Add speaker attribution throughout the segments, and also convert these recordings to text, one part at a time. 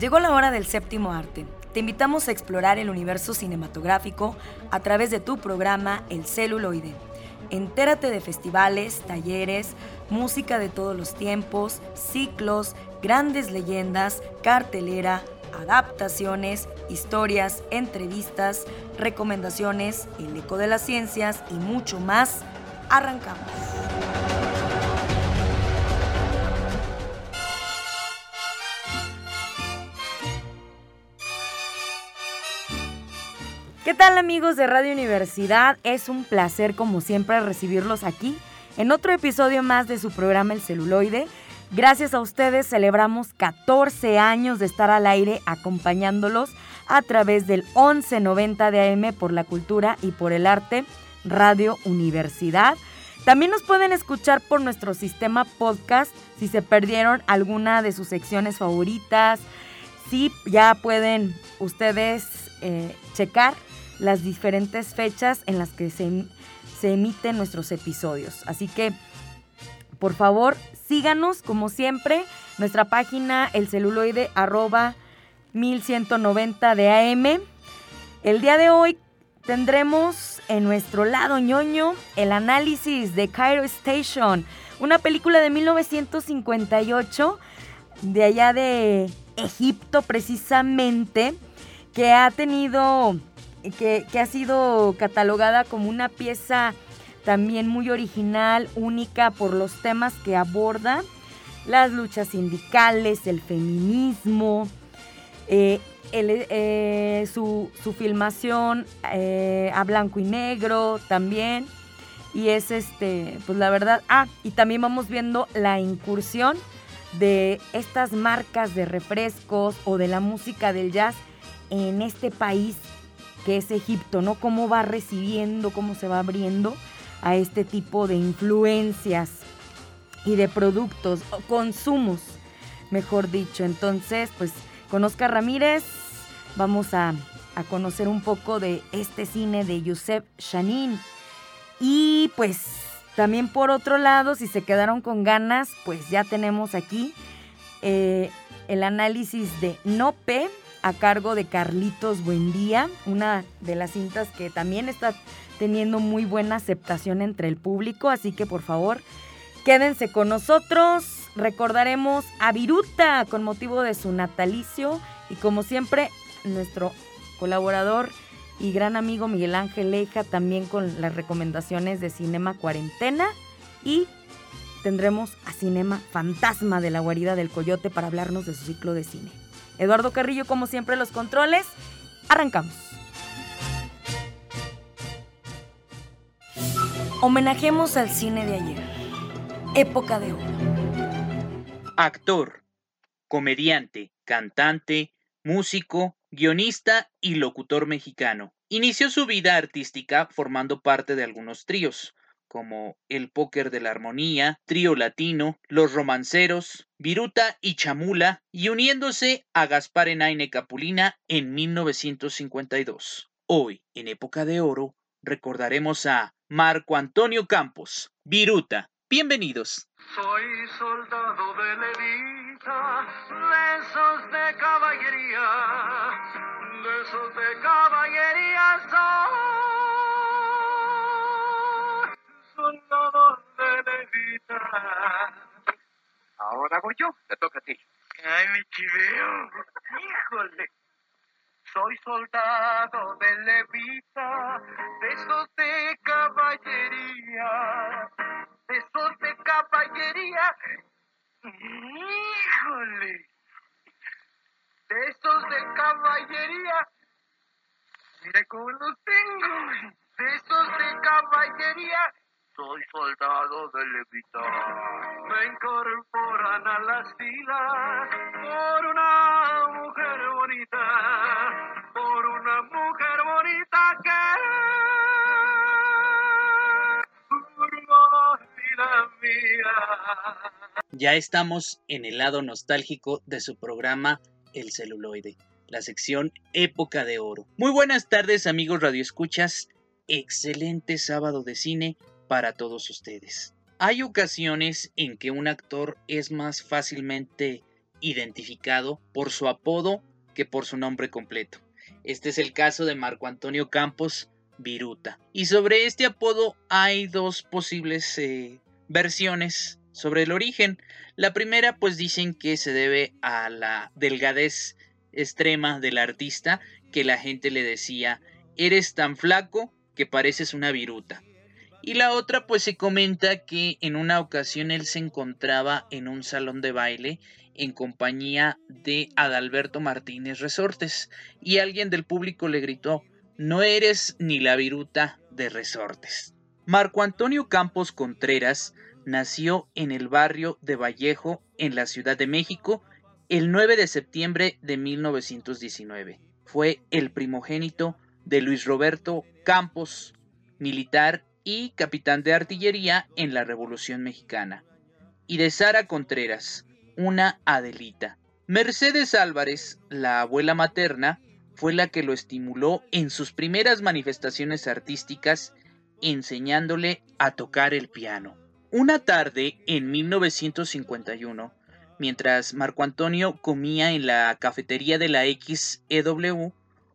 Speaker 1: Llegó la hora del séptimo arte. Te invitamos a explorar el universo cinematográfico a través de tu programa El celuloide. Entérate de festivales, talleres, música de todos los tiempos, ciclos, grandes leyendas, cartelera, adaptaciones, historias, entrevistas, recomendaciones, el eco de las ciencias y mucho más. Arrancamos. ¿Qué tal amigos de Radio Universidad? Es un placer como siempre recibirlos aquí en otro episodio más de su programa El celuloide. Gracias a ustedes celebramos 14 años de estar al aire acompañándolos a través del 1190 de AM por la cultura y por el arte Radio Universidad. También nos pueden escuchar por nuestro sistema podcast si se perdieron alguna de sus secciones favoritas. Sí, ya pueden ustedes eh, checar las diferentes fechas en las que se, se emiten nuestros episodios. Así que, por favor, síganos como siempre. Nuestra página, el celuloide arroba 1190 de AM. El día de hoy tendremos en nuestro lado ñoño el análisis de Cairo Station, una película de 1958 de allá de Egipto precisamente, que ha tenido que, ha sido catalogada como una pieza también muy original, única por los temas que aborda, las luchas sindicales, el feminismo, eh, eh, su, filmación eh, a blanco y negro también. Y es este, pues la verdad, ah, y también vamos viendo la incursión de estas marcas de refrescos o de la música del jazz en este país es Egipto, ¿no? Cómo va recibiendo, cómo se va abriendo a este tipo de influencias y de productos, o consumos, mejor dicho. Entonces, pues con Oscar Ramírez vamos a, a conocer un poco de este cine de Youssef Shanin. Y pues también por otro lado, si se quedaron con ganas, pues ya tenemos aquí eh, el análisis de Nope a cargo de Carlitos Buendía, una de las cintas que también está teniendo muy buena aceptación entre el público, así que por favor quédense con nosotros. Recordaremos a Viruta con motivo de su natalicio y como siempre nuestro colaborador y gran amigo Miguel Ángel Leja también con las recomendaciones de Cinema Cuarentena y tendremos a Cinema Fantasma de la Guarida del Coyote para hablarnos de su ciclo de cine. Eduardo Carrillo, como siempre, los controles. Arrancamos. Homenajemos al cine de ayer. Época de oro.
Speaker 2: Actor, comediante, cantante, músico, guionista y locutor mexicano. Inició su vida artística formando parte de algunos tríos, como El Póker de la Armonía, Trío Latino, Los Romanceros, Viruta y Chamula, y uniéndose a Gaspar Enaine Capulina en 1952. Hoy, en época de oro, recordaremos a Marco Antonio Campos, Viruta. Bienvenidos.
Speaker 3: Soy soldado de levita, de esos de caballería, de esos de caballería soy. Ahora hago yo, te toca a ti. Ay, mi chiveo. Híjole. Soy soldado de levita, de esos de caballería, de esos de caballería. Híjole. De esos de caballería. Mira cómo los tengo. De esos de caballería soy soldado de Levita. Me incorporan a las filas por una mujer bonita, por una mujer bonita que la mía.
Speaker 2: Ya estamos en el lado nostálgico de su programa El celuloide, la sección Época de Oro. Muy buenas tardes amigos radioescuchas, excelente sábado de cine para todos ustedes. Hay ocasiones en que un actor es más fácilmente identificado por su apodo que por su nombre completo. Este es el caso de Marco Antonio Campos Viruta. Y sobre este apodo hay dos posibles eh, versiones sobre el origen. La primera pues dicen que se debe a la delgadez extrema del artista que la gente le decía eres tan flaco que pareces una viruta. Y la otra pues se comenta que en una ocasión él se encontraba en un salón de baile en compañía de Adalberto Martínez Resortes y alguien del público le gritó no eres ni la viruta de Resortes. Marco Antonio Campos Contreras nació en el barrio de Vallejo, en la Ciudad de México, el 9 de septiembre de 1919. Fue el primogénito de Luis Roberto Campos, militar y capitán de artillería en la Revolución Mexicana, y de Sara Contreras, una Adelita. Mercedes Álvarez, la abuela materna, fue la que lo estimuló en sus primeras manifestaciones artísticas, enseñándole a tocar el piano. Una tarde en 1951, mientras Marco Antonio comía en la cafetería de la XEW,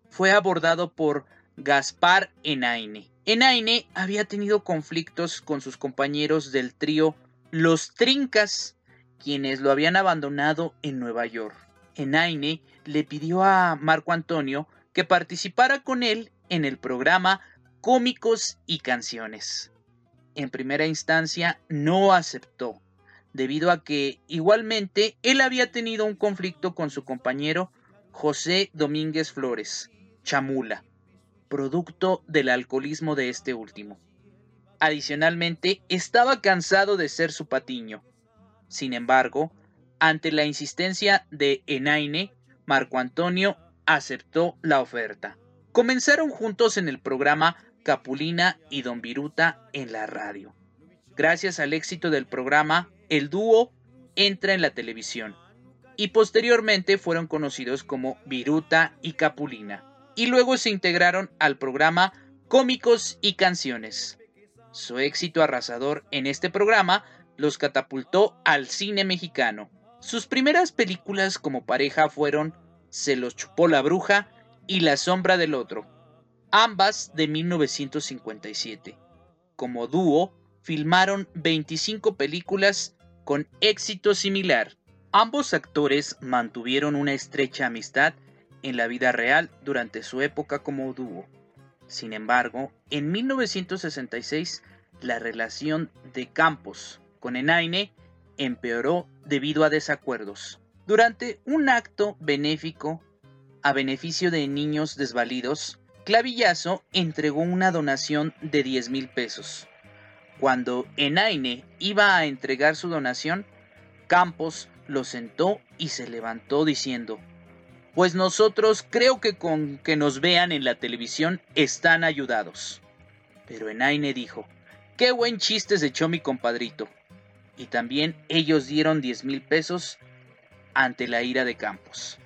Speaker 2: fue abordado por Gaspar Enaine. Enaine había tenido conflictos con sus compañeros del trío Los Trincas, quienes lo habían abandonado en Nueva York. Enaine le pidió a Marco Antonio que participara con él en el programa Cómicos y Canciones. En primera instancia no aceptó, debido a que igualmente él había tenido un conflicto con su compañero José Domínguez Flores, Chamula, producto del alcoholismo de este último. Adicionalmente, estaba cansado de ser su patiño. Sin embargo, ante la insistencia de Enaine, Marco Antonio aceptó la oferta. Comenzaron juntos en el programa Capulina y Don Viruta en la radio. Gracias al éxito del programa, el dúo entra en la televisión y posteriormente fueron conocidos como Viruta y Capulina. Y luego se integraron al programa Cómicos y Canciones. Su éxito arrasador en este programa los catapultó al cine mexicano. Sus primeras películas como pareja fueron Se los chupó la bruja y La sombra del otro, ambas de 1957. Como dúo, filmaron 25 películas con éxito similar. Ambos actores mantuvieron una estrecha amistad en la vida real durante su época como dúo. Sin embargo, en 1966 la relación de Campos con Enaine empeoró debido a desacuerdos. Durante un acto benéfico a beneficio de niños desvalidos, Clavillazo entregó una donación de 10 mil pesos. Cuando Enaine iba a entregar su donación, Campos lo sentó y se levantó diciendo, pues nosotros creo que con que nos vean en la televisión están ayudados. Pero Enaine dijo, qué buen chiste se echó mi compadrito y también ellos dieron 10 mil pesos ante la ira de Campos.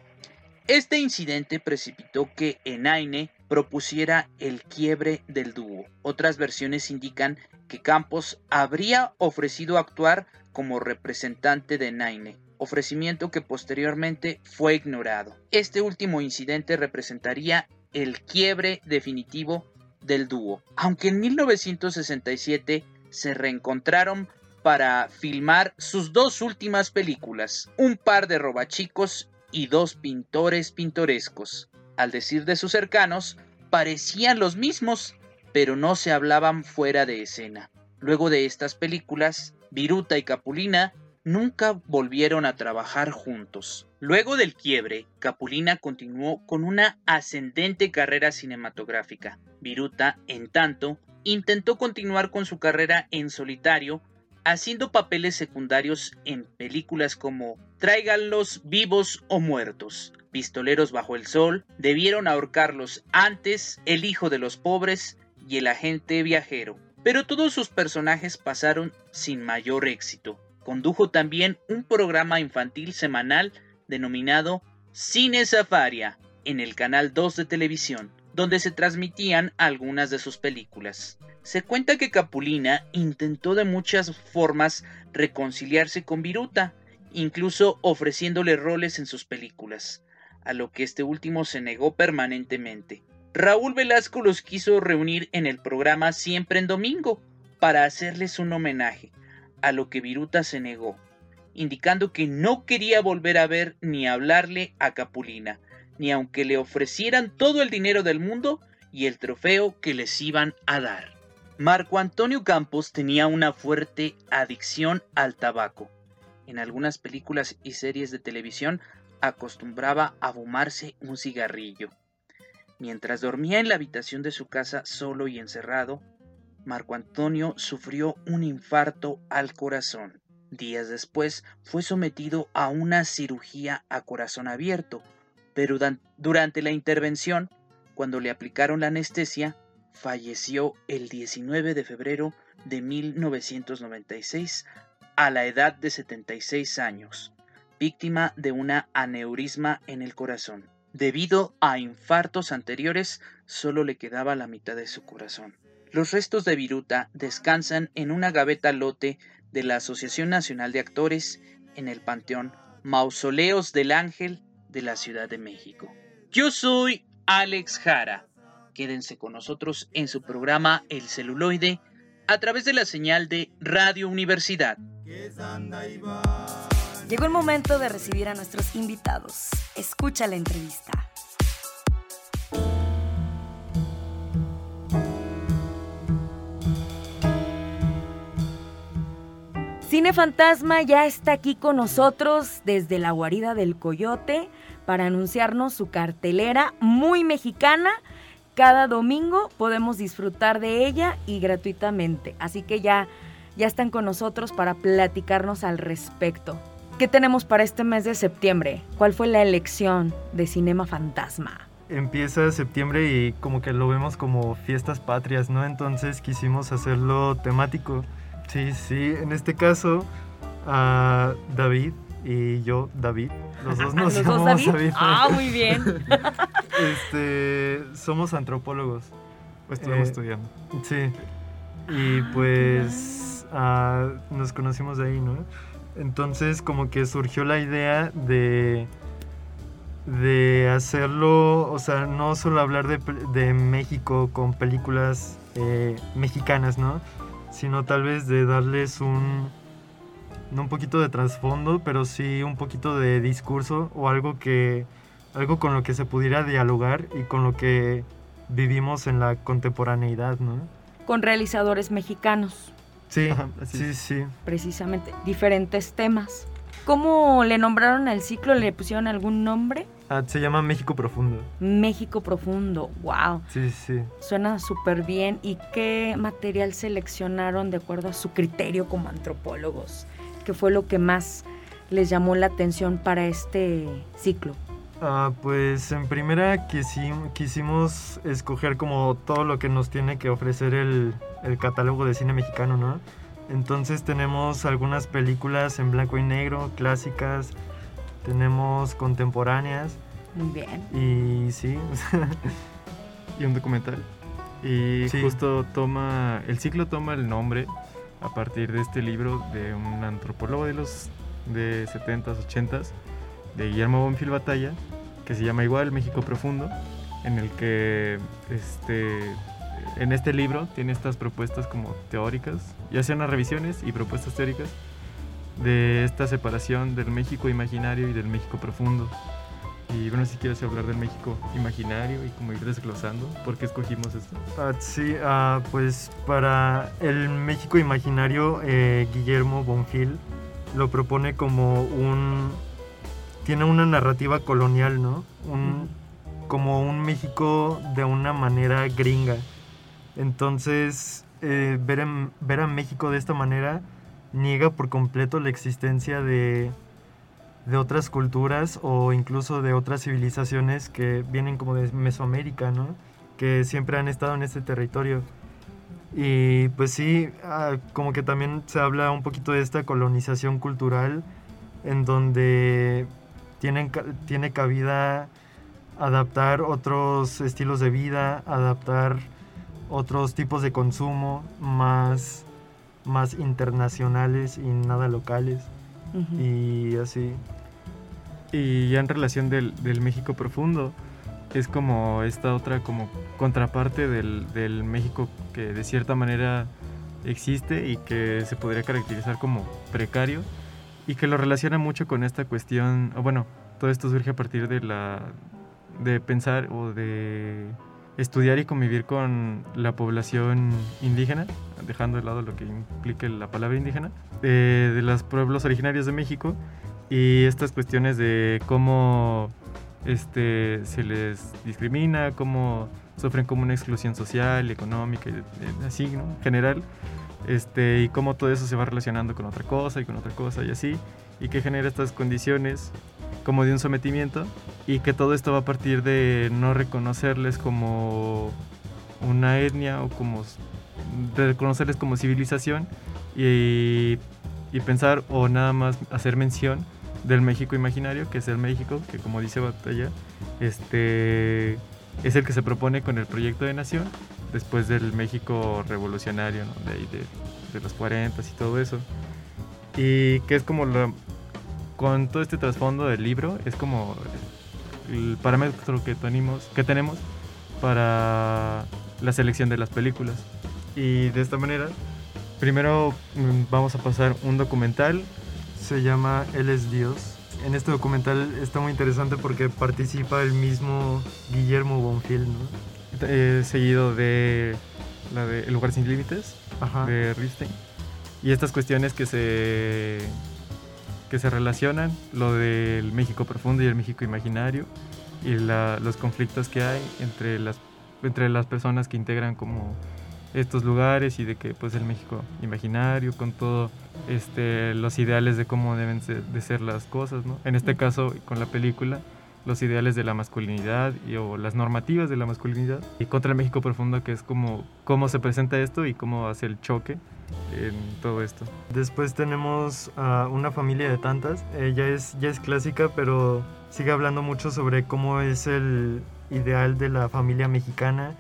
Speaker 2: Este incidente precipitó que Enaine propusiera el quiebre del dúo. Otras versiones indican que Campos habría ofrecido actuar como representante de Enaine, ofrecimiento que posteriormente fue ignorado. Este último incidente representaría el quiebre definitivo del dúo. Aunque en 1967 se reencontraron para filmar sus dos últimas películas, Un par de robachicos y dos pintores pintorescos. Al decir de sus cercanos, parecían los mismos, pero no se hablaban fuera de escena. Luego de estas películas, Viruta y Capulina nunca volvieron a trabajar juntos. Luego del quiebre, Capulina continuó con una ascendente carrera cinematográfica. Viruta, en tanto, intentó continuar con su carrera en solitario haciendo papeles secundarios en películas como Tráiganlos vivos o muertos, Pistoleros bajo el sol, Debieron ahorcarlos antes, El hijo de los pobres y El agente viajero. Pero todos sus personajes pasaron sin mayor éxito. Condujo también un programa infantil semanal denominado Cine Safaria en el canal 2 de televisión, donde se transmitían algunas de sus películas. Se cuenta que Capulina intentó de muchas formas reconciliarse con Viruta incluso ofreciéndole roles en sus películas, a lo que este último se negó permanentemente. Raúl Velasco los quiso reunir en el programa Siempre en Domingo para hacerles un homenaje, a lo que Viruta se negó, indicando que no quería volver a ver ni hablarle a Capulina, ni aunque le ofrecieran todo el dinero del mundo y el trofeo que les iban a dar. Marco Antonio Campos tenía una fuerte adicción al tabaco. En algunas películas y series de televisión acostumbraba a fumarse un cigarrillo. Mientras dormía en la habitación de su casa solo y encerrado, Marco Antonio sufrió un infarto al corazón. Días después fue sometido a una cirugía a corazón abierto, pero durante la intervención, cuando le aplicaron la anestesia, falleció el 19 de febrero de 1996 a la edad de 76 años, víctima de una aneurisma en el corazón. Debido a infartos anteriores, solo le quedaba la mitad de su corazón. Los restos de Viruta descansan en una gaveta lote de la Asociación Nacional de Actores en el Panteón Mausoleos del Ángel de la Ciudad de México. Yo soy Alex Jara. Quédense con nosotros en su programa El celuloide a través de la señal de Radio Universidad.
Speaker 1: Llegó el momento de recibir a nuestros invitados. Escucha la entrevista. Cine Fantasma ya está aquí con nosotros desde la guarida del Coyote para anunciarnos su cartelera muy mexicana. Cada domingo podemos disfrutar de ella y gratuitamente. Así que ya, ya están con nosotros para platicarnos al respecto. ¿Qué tenemos para este mes de septiembre? ¿Cuál fue la elección de Cinema Fantasma?
Speaker 4: Empieza septiembre y como que lo vemos como fiestas patrias, ¿no? Entonces quisimos hacerlo temático. Sí, sí, en este caso, a David y yo, David, los dos nos llamamos David?
Speaker 1: Ah, muy bien.
Speaker 4: este, somos antropólogos.
Speaker 5: Pues estuvimos eh, estudiando.
Speaker 4: Sí. Y ah, pues ah, nos conocimos de ahí, ¿no? Entonces como que surgió la idea de, de hacerlo, o sea, no solo hablar de, México con películas eh, mexicanas, ¿no? Sino tal vez de darles un, no un poquito de trasfondo, pero sí un poquito de discurso o algo que, algo con lo que se pudiera dialogar y con lo que vivimos en la contemporaneidad, ¿no?
Speaker 1: Con realizadores mexicanos.
Speaker 4: Sí, sí, sí.
Speaker 1: Precisamente, diferentes temas. ¿Cómo le nombraron al ciclo? ¿Le pusieron algún nombre?
Speaker 4: Ah, se llama México Profundo.
Speaker 1: México Profundo, wow.
Speaker 4: Sí, sí.
Speaker 1: Suena súper bien. ¿Y qué material seleccionaron de acuerdo a su criterio como antropólogos? ¿Qué fue lo que más les llamó la atención para este ciclo?
Speaker 4: Ah, pues en primera quisimos escoger como todo lo que nos tiene que ofrecer el, catálogo de cine mexicano, ¿no? Entonces tenemos algunas películas en blanco y negro, clásicas, tenemos contemporáneas.
Speaker 1: Muy bien.
Speaker 4: Y sí.
Speaker 5: y un documental. Y justo toma, el ciclo toma el nombre a partir de este libro de un antropólogo de los de 70s, 80s de Guillermo Bonfil Batalla, que se llama igual México Profundo, en el que este, en este libro tiene estas propuestas como teóricas, ya sean unas revisiones y propuestas teóricas de esta separación del México imaginario y del México profundo. Y bueno, si quieres hablar del México imaginario y como ir desglosando, ¿por qué escogimos esto?
Speaker 4: Ah, sí, ah, pues para el México imaginario, eh, Guillermo Bonfil lo propone como un, tiene una narrativa colonial, ¿no? Un, como un México de una manera gringa. Entonces, eh, ver, ver a México de esta manera niega por completo la existencia de, de otras culturas o incluso de otras civilizaciones que vienen como de Mesoamérica, ¿no? Que siempre han estado en este territorio. Y pues sí, ah, como que también se habla un poquito de esta colonización cultural en donde tienen, tiene cabida adaptar otros estilos de vida, adaptar otros tipos de consumo más, más internacionales y nada locales. y así.
Speaker 5: Y ya en relación del, del, México profundo, es como esta otra como contraparte del, del México que de cierta manera existe y que se podría caracterizar como precario y que lo relaciona mucho con esta cuestión, o bueno, todo esto surge a partir de la de pensar o de estudiar y convivir con la población indígena, dejando de lado lo que implique la palabra indígena, de, de los pueblos originarios de México y estas cuestiones de cómo este, se les discrimina, cómo sufren como una exclusión social, económica, y, así, ¿no? En general, este, y cómo todo eso se va relacionando con otra cosa y con otra cosa y así, y que genera estas condiciones como de un sometimiento y que todo esto va a partir de no reconocerles como una etnia o como de reconocerles como civilización y, y pensar o nada más hacer mención del México imaginario, que es el México, que como dice Batalla, este, es el que se propone con el proyecto de nación después del México revolucionario, de, de, los 40 y todo eso. Y que es como lo, con todo este trasfondo del libro, es como el parámetro que tenemos, que tenemos para la selección de las películas. Y de esta manera, primero mm, vamos a pasar un documental
Speaker 4: se llama Él es Dios. En este documental está muy interesante porque participa el mismo Guillermo Bonfil, ¿no?
Speaker 5: Eh, seguido de la de El lugar sin límites de Rifstein. Y estas cuestiones que se que se relacionan, lo del México profundo y el México imaginario y los conflictos que hay entre las entre las personas que integran como estos lugares y de que pues el México imaginario con todo este los ideales de cómo deben de ser las cosas no en este caso con la película los ideales de la masculinidad y, o las normativas de la masculinidad y contra el México profundo que es como cómo se presenta esto y cómo hace el choque en todo esto.
Speaker 4: Después tenemos a una familia de tantas, ella es, ya es clásica pero sigue hablando mucho sobre cómo es el, ideal de la familia mexicana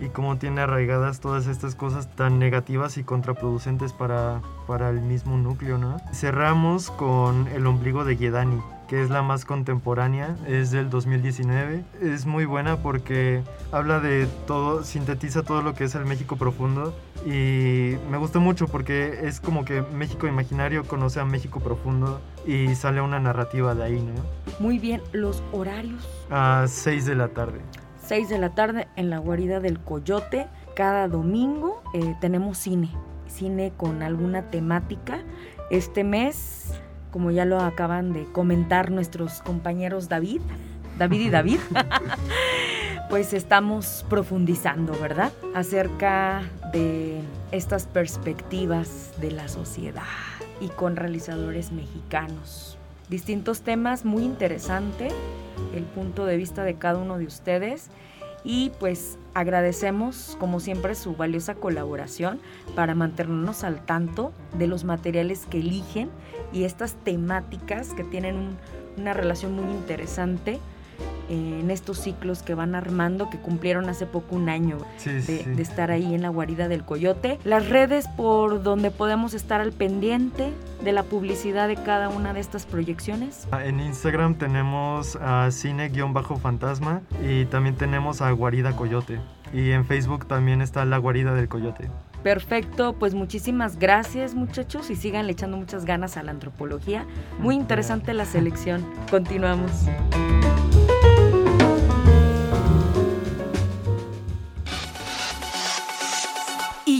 Speaker 4: y cómo tiene arraigadas todas estas cosas tan negativas y contraproducentes para, para el mismo núcleo, ¿no? Cerramos con El ombligo de Guedani, que es la más contemporánea, es del 2019. Es muy buena porque habla de todo, sintetiza todo lo que es el México profundo y me gustó mucho porque es como que México imaginario conoce a México profundo y sale una narrativa de ahí, ¿no?
Speaker 1: Muy bien, los horarios.
Speaker 4: A 6 de la tarde.
Speaker 1: 6 de la tarde en la guarida del Coyote. Cada domingo eh, tenemos cine, cine con alguna temática. Este mes, como ya lo acaban de comentar nuestros compañeros David, David y David, pues estamos profundizando, ¿verdad? Acerca de estas perspectivas de la sociedad y con realizadores mexicanos. Distintos temas muy interesante, el punto de vista de cada uno de ustedes y pues agradecemos como siempre su valiosa colaboración para mantenernos al tanto de los materiales que eligen y estas temáticas que tienen una relación muy interesante en estos ciclos que van armando, que cumplieron hace poco un año de, estar ahí en la guarida del coyote. Las redes por donde podemos estar al pendiente de la publicidad de cada una de estas proyecciones.
Speaker 4: Ah, en Instagram tenemos a cine-fantasma y también tenemos a Guarida Coyote. Y en Facebook también está la Guarida del Coyote.
Speaker 1: Perfecto, pues muchísimas gracias muchachos y sigan echando muchas ganas a la antropología. Muy interesante la selección. Continuamos.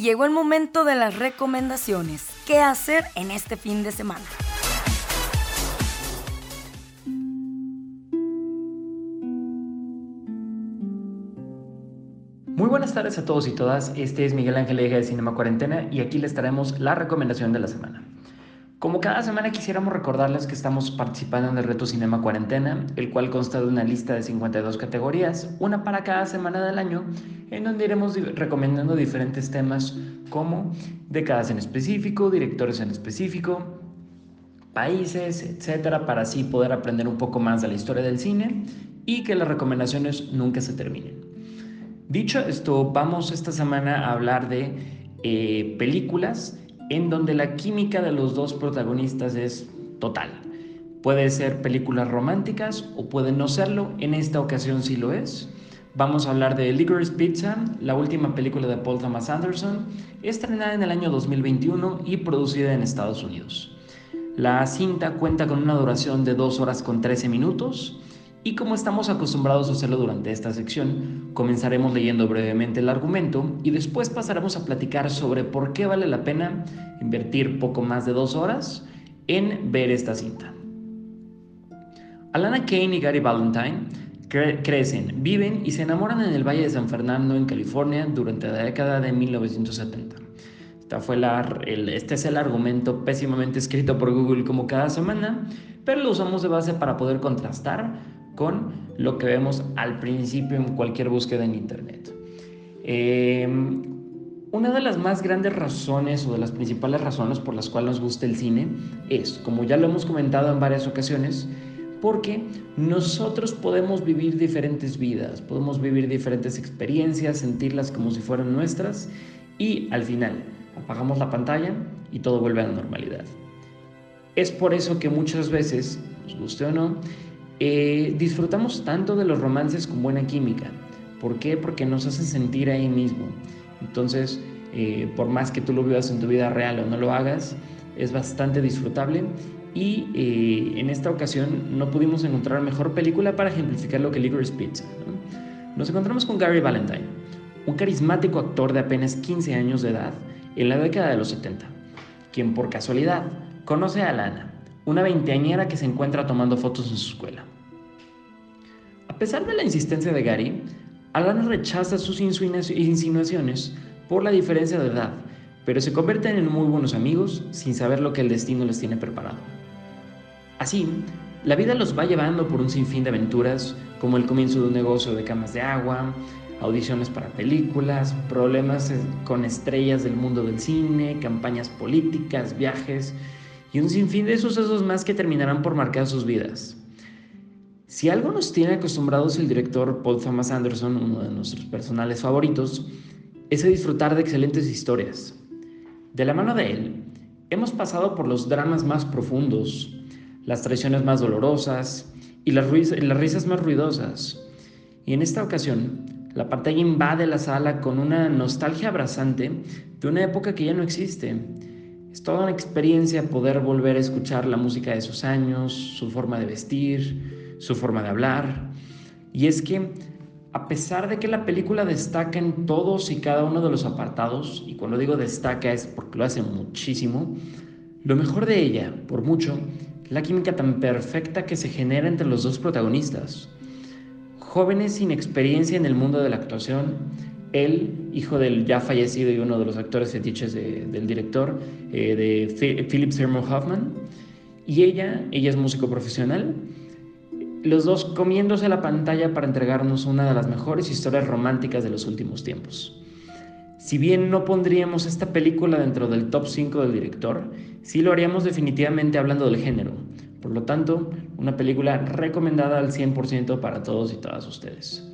Speaker 1: Llegó el momento de las recomendaciones. ¿Qué hacer en este fin de semana?
Speaker 6: Muy buenas tardes a todos y todas. Este es Miguel Ángel Eja de Cinema Cuarentena y aquí les traemos la recomendación de la semana. Como cada semana quisiéramos recordarles que estamos participando en el reto Cinema Cuarentena, el cual consta de una lista de 52 categorías, una para cada semana del año, en donde iremos recomendando diferentes temas como décadas en específico, directores en específico, países, etcétera, para así poder aprender un poco más de la historia del cine y que las recomendaciones nunca se terminen. Dicho esto, vamos esta semana a hablar de eh, películas en donde la química de los dos protagonistas es total. Puede ser películas románticas o puede no serlo, en esta ocasión sí lo es. Vamos a hablar de Licorice Pizza, la última película de Paul Thomas Anderson, estrenada en el año 2021 y producida en Estados Unidos. La cinta cuenta con una duración de 2 horas con 13 minutos y como estamos acostumbrados a hacerlo durante esta sección, comenzaremos leyendo brevemente el argumento y después pasaremos a platicar sobre por qué vale la pena invertir poco más de 2 horas en ver esta cinta. Alana Kane y Gary Valentine crecen, viven y se enamoran en el Valle de San Fernando, en California, durante la década de 1970. Esta fue este es el argumento pésimamente escrito por Google como cada semana, pero lo usamos de base para poder contrastar con lo que vemos al principio en cualquier búsqueda en Internet. Em, una de las más grandes razones o de las principales razones por las cuales nos gusta el cine es, como ya lo hemos comentado en varias ocasiones, porque nosotros podemos vivir diferentes vidas, podemos vivir diferentes experiencias, sentirlas como si fueran nuestras y al final apagamos la pantalla y todo vuelve a la normalidad. Es por eso que muchas veces, nos guste o no, eh, disfrutamos tanto de los romances con buena química. ¿Por qué? Porque nos hacen sentir ahí mismo. Entonces, eh, por más que tú lo vivas en tu vida real o no lo hagas, es bastante disfrutable y eh, en esta ocasión no pudimos encontrar mejor película para ejemplificar lo que Licorice Pizza. Nos encontramos con Gary Valentine, un carismático actor de apenas 15 años de edad en la década de los 70, quien por casualidad conoce a Lana, una veinteañera que se encuentra tomando fotos en su escuela. A pesar de la insistencia de Gary, Alana rechaza sus insinuaciones por la diferencia de edad, pero se convierten en muy buenos amigos sin saber lo que el destino les tiene preparado. Así, la vida los va llevando por un sinfín de aventuras, como el comienzo de un negocio de camas de agua, audiciones para películas, problemas con estrellas del mundo del cine, campañas políticas, viajes y un sinfín de sucesos más que terminarán por marcar sus vidas. Si algo nos tiene acostumbrados el director Paul Thomas Anderson, uno de nuestros personales favoritos, es a disfrutar de excelentes historias. De la mano de él, hemos pasado por los dramas más profundos, las traiciones más dolorosas y las, las risas más ruidosas. Y en esta ocasión, la pantalla invade la sala con una nostalgia abrasante de una época que ya no existe. Es toda una experiencia poder volver a escuchar la música de esos años, su forma de vestir, su forma de hablar. Y es que, a pesar de que la película destaca en todos y cada uno de los apartados, y cuando digo destaca es porque lo hace muchísimo, lo mejor de ella, por mucho, la química tan perfecta que se genera entre los dos protagonistas. Jóvenes sin experiencia en el mundo de la actuación, él, hijo del ya fallecido y uno de los actores fetiches del director, eh, de Philip Seymour Hoffman, y ella, ella es músico profesional, los dos comiéndose la pantalla para entregarnos una de las mejores historias románticas de los últimos tiempos. Si bien no pondríamos esta película dentro del top 5 del director, sí lo haríamos definitivamente hablando del género. Por lo tanto, una película recomendada al 100% para todos y todas ustedes.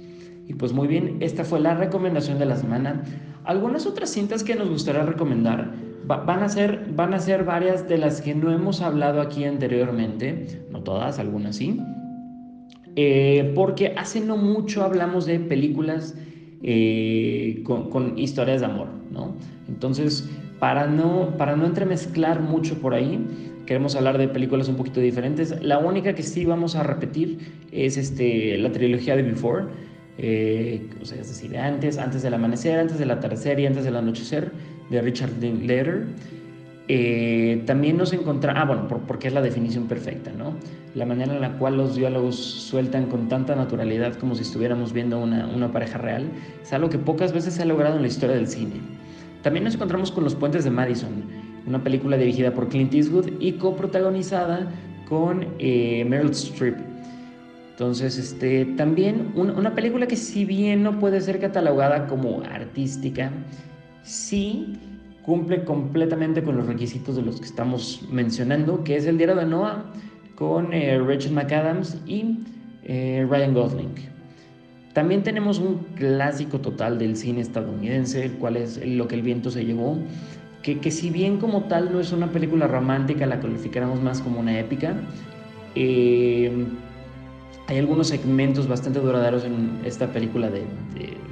Speaker 6: Y pues muy bien, esta fue la recomendación de la semana. Algunas otras cintas que nos gustaría recomendar van, a ser, van a ser varias de las que no hemos hablado aquí anteriormente, no todas, algunas sí, eh, porque hace no mucho hablamos de películas eh, con, historias de amor, ¿no? Entonces, para no, para no entremezclar mucho por ahí, queremos hablar de películas un poquito diferentes. La única que sí vamos a repetir es este, la trilogía de Before, eh, o sea, es decir, antes, antes del amanecer, antes del atardecer y antes del anochecer, de Richard Linklater. Eh, también nos encontramos, ah, bueno, porque es la definición perfecta, ¿no? La manera en la cual los diálogos sueltan con tanta naturalidad como si estuviéramos viendo una, una pareja real, es algo que pocas veces se ha logrado en la historia del cine. También nos encontramos con Los Puentes de Madison, una película dirigida por Clint Eastwood y coprotagonizada con eh, Meryl Streep. Entonces, este, también una película que si bien no puede ser catalogada como artística, sí cumple completamente con los requisitos de los que estamos mencionando, que es el diario de Noah con eh, Rachel McAdams y eh, Ryan Gosling. También tenemos un clásico total del cine estadounidense, el cual es Lo que el viento se llevó, que, que si bien como tal no es una película romántica, la calificaremos más como una épica, eh, hay algunos segmentos bastante duraderos en esta película de,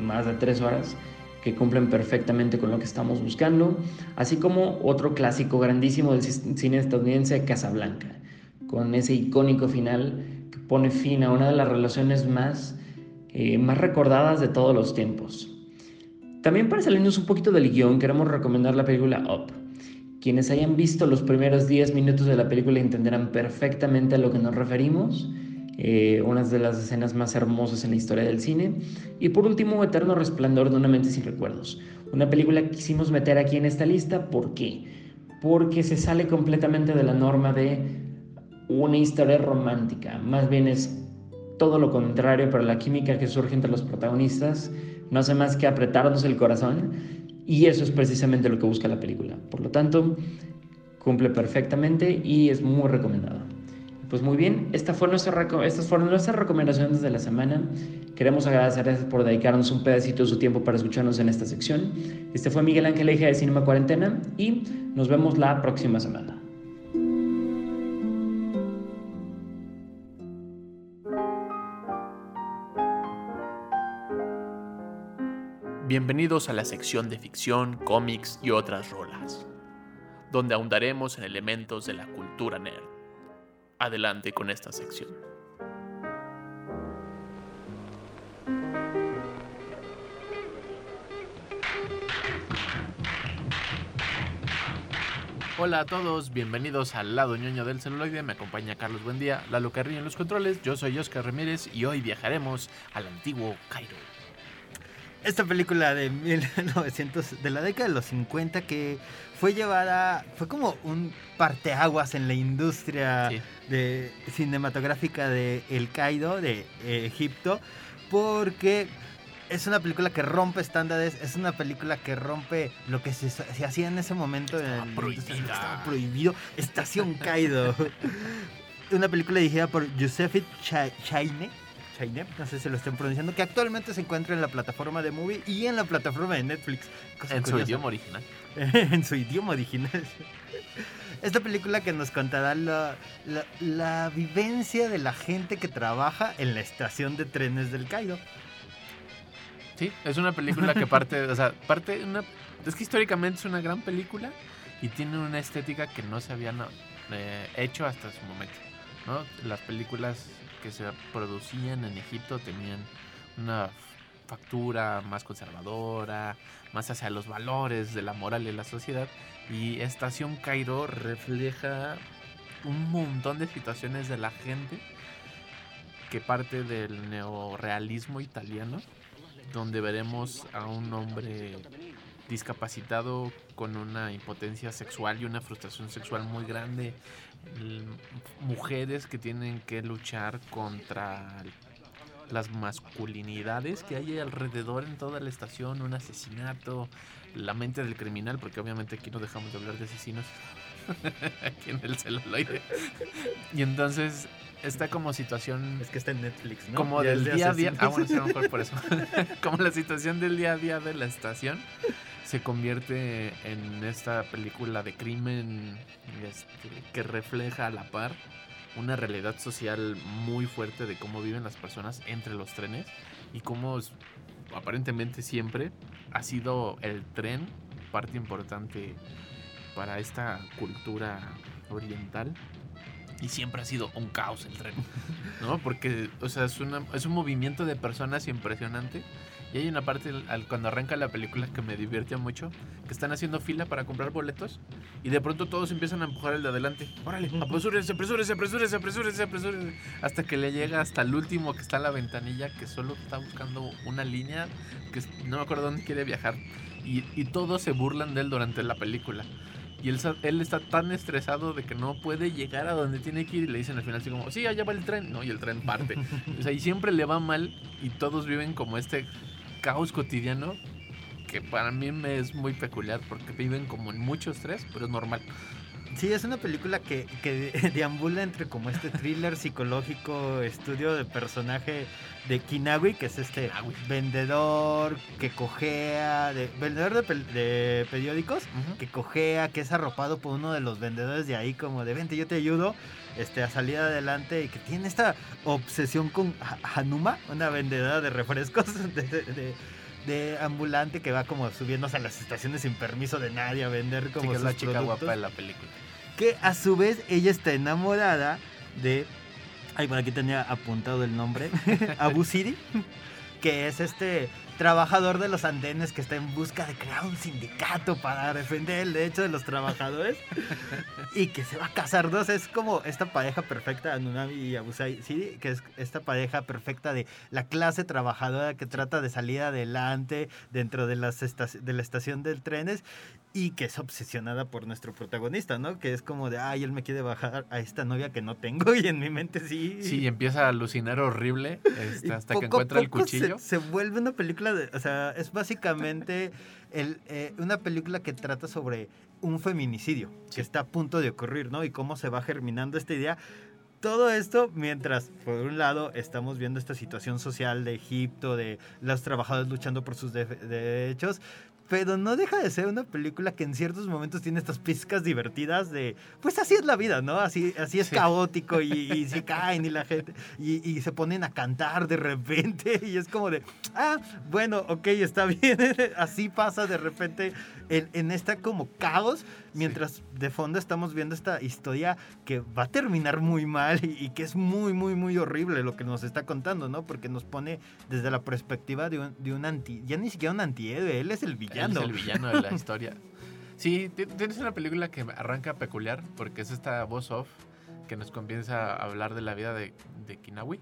Speaker 6: más de tres horas que cumplen perfectamente con lo que estamos buscando, así como otro clásico grandísimo del cine estadounidense, Casablanca, con ese icónico final que pone fin a una de las relaciones más, eh, más recordadas de todos los tiempos. También para salirnos un poquito del guion, queremos recomendar la película Up. Quienes hayan visto los primeros 10 minutos de la película entenderán perfectamente a lo que nos referimos. Eh, una de las escenas más hermosas en la historia del cine. Y por último, Eterno Resplandor de una mente sin recuerdos. Una película que quisimos meter aquí en esta lista, ¿por qué? Porque se sale completamente de la norma de una historia romántica. Más bien es todo lo contrario, pero la química que surge entre los protagonistas no hace más que apretarnos el corazón y eso es precisamente lo que busca la película. Por lo tanto, cumple perfectamente y es muy recomendado. Pues muy bien, estas fueron nuestras recomendaciones de la semana. Queremos agradecerles por dedicarnos un pedacito de su tiempo para escucharnos en esta sección. Este fue Miguel Ángel Eje de Cinema Cuarentena y nos vemos la próxima semana.
Speaker 7: Bienvenidos a la sección de ficción, cómics y otras rolas, donde ahondaremos en elementos de la cultura nerd. Adelante con esta sección. Hola a todos, bienvenidos al lado ñoño del celuloide. Me acompaña Carlos Buendía, Lalo Carrillo en los controles. Yo soy Oscar Ramírez y hoy viajaremos al antiguo Cairo.
Speaker 8: Esta película de 1900, de la década de los 50, que fue llevada, fue como un parteaguas en la industria sí. de cinematográfica de El Cairo, de eh, Egipto, porque es una película que rompe estándares, es una película que rompe lo que se, se hacía en ese momento.
Speaker 7: Estaba,
Speaker 8: en
Speaker 7: prohibida.
Speaker 8: estaba prohibido. Estación Cairo. una película dirigida por Giuseppe Chaine. No sé si lo estén pronunciando, que actualmente se encuentra en la plataforma de Movie y en la plataforma de Netflix.
Speaker 7: Cosa en curiosa. su idioma original.
Speaker 8: en su idioma original. Esta película que nos contará la, la, la, vivencia de la gente que trabaja en la estación de trenes del Cairo.
Speaker 7: Sí, es una película que parte, o sea, parte una, es que históricamente es una gran película y tiene una estética que no se habían eh, hecho hasta su momento, ¿no? Las películas que se producían en Egipto tenían una factura más conservadora, más hacia los valores de la moral de la sociedad. Y Estación Cairo refleja un montón de situaciones de la gente que parte del neorealismo italiano, donde veremos a un hombre discapacitado con una impotencia sexual y una frustración sexual muy grande, mujeres que tienen que luchar contra las masculinidades que hay alrededor en toda la estación, un asesinato, la mente del criminal, porque obviamente aquí no dejamos de hablar de asesinos, aquí en el celuloide. Y entonces está como situación...
Speaker 8: Es que está en Netflix, ¿no?
Speaker 7: Como del día a día... Ah, bueno, sí, a lo mejor por eso. como la situación del día a día de la estación se convierte en esta película de crimen este, que refleja a la par una realidad social muy fuerte de cómo viven las personas entre los trenes y cómo aparentemente siempre ha sido el tren parte importante para esta cultura oriental y siempre ha sido un caos el tren, ¿no? Porque, o sea, es, una, es un movimiento de personas impresionante. Y hay una parte al, cuando arranca la película que me divierte mucho, que están haciendo fila para comprar boletos y de pronto todos empiezan a empujar el de adelante. Órale, apresúrese, apresúrese, apresúrese, apresúrese, apresúrese. Hasta que le llega hasta el último que está en la ventanilla, que solo está buscando una línea, que no me acuerdo dónde quiere viajar. Y, y todos se burlan de él durante la película. Y él, él, está tan estresado de que no puede llegar a donde tiene que ir. Y le dicen al final así como, sí, allá va el tren. No, y el tren parte. o sea, y siempre le va mal y todos viven como este caos cotidiano que para mí me es muy peculiar porque viven como en mucho estrés, pero es normal.
Speaker 8: Sí, es una película que, que deambula entre como este thriller psicológico, estudio de personaje de Kinawi, que es este vendedor que cojea, de, vendedor de, periódicos, que cojea, que es arropado por uno de los vendedores de ahí, como de vente, yo te ayudo este, a salir adelante y que tiene esta obsesión con Hanuma, una vendedora de refrescos de, ambulante que va como subiéndose a las estaciones sin permiso de nadie a vender como
Speaker 7: la chica guapa de la película.
Speaker 8: Que a su vez ella está enamorada de Ay, por aquí tenía apuntado el nombre. Abu Siri, que es este trabajador de los andenes que está en busca de crear un sindicato para defender el derecho de los trabajadores y que se va a casar dos. Es como esta pareja perfecta, Anunabi y Abu Siri, que es esta pareja perfecta de la clase trabajadora que trata de salir adelante dentro de, las de la estación del trenes y que es obsesionada por nuestro protagonista, ¿no? Que es como de, ay, él me quiere bajar a esta novia que no tengo y en mi mente sí.
Speaker 7: Sí, empieza a alucinar horrible este, hasta que encuentra el cuchillo.
Speaker 8: Se, vuelve una película de, o sea, es básicamente el, eh, una película que trata sobre un feminicidio que está a punto de ocurrir, ¿no? Y cómo se va germinando esta idea todo esto mientras, por un lado, estamos viendo esta situación social de Egipto, de los trabajadores luchando por sus derechos, pero no deja de ser una película que en ciertos momentos tiene estas pizcas divertidas de, pues así es la vida, ¿no? Así, así es caótico y, se caen y la gente, y, se ponen a cantar de repente y es como de, ah, bueno, ok, está bien, así pasa de repente en, en esta como caos, mientras de fondo estamos viendo esta historia que va a terminar muy mal y, que es muy, muy, muy horrible lo que nos está contando, ¿no? Porque nos pone desde la perspectiva de un, de un anti, ya ni siquiera un antihéroe, él es el villano
Speaker 7: es el villano de la historia. Sí, tienes una película que arranca peculiar porque es esta voz off que nos comienza a hablar de la vida de, de Kinawi.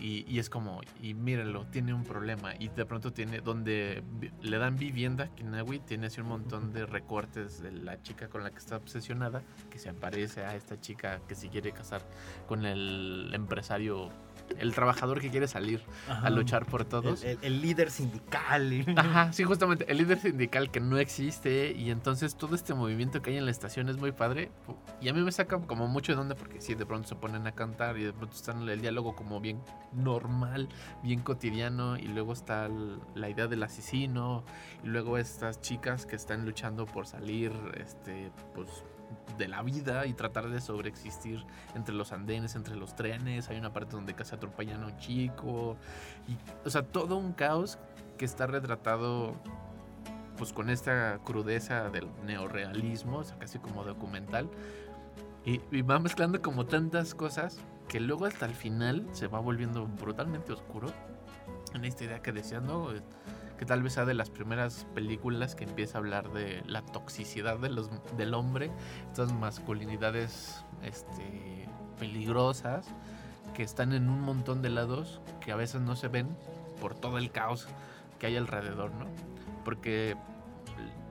Speaker 7: Y, es como, y mírenlo, tiene un problema. Y de pronto tiene, donde le dan vivienda Kinawi, tiene así un montón de recortes de la chica con la que está obsesionada, que se aparece a esta chica que se quiere casar con el empresario el trabajador que quiere salir a luchar por todos.
Speaker 8: El, líder sindical.
Speaker 7: Ajá, sí, justamente, el líder sindical que no existe y entonces todo este movimiento que hay en la estación es muy padre y a mí me saca como mucho de onda porque sí, de pronto se ponen a cantar y de pronto están el diálogo como bien normal, bien cotidiano y luego está la idea del asesino y luego estas chicas que están luchando por salir, este, pues de la vida y tratar de sobreexistir entre los andenes, entre los trenes. Hay una parte donde casi atropellan a un chico. Y, o sea, todo un caos que está retratado pues con esta crudeza del neorealismo, o sea, casi como documental. Y, va mezclando como tantas cosas que luego hasta el final se va volviendo brutalmente oscuro. En esta idea que decía. Que tal vez sea de las primeras películas que empieza a hablar de la toxicidad de los, del hombre, estas masculinidades este, peligrosas que están en un montón de lados que a veces no se ven por todo el caos que hay alrededor, ¿no? Porque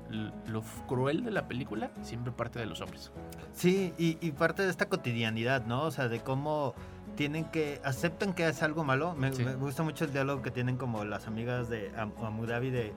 Speaker 7: lo cruel de la película siempre parte de los hombres.
Speaker 8: Sí, y, y parte de esta cotidianidad, ¿no? O sea, de cómo tienen que aceptan que es algo malo. Me, gusta mucho el diálogo que tienen como las amigas de Abu Dhabi de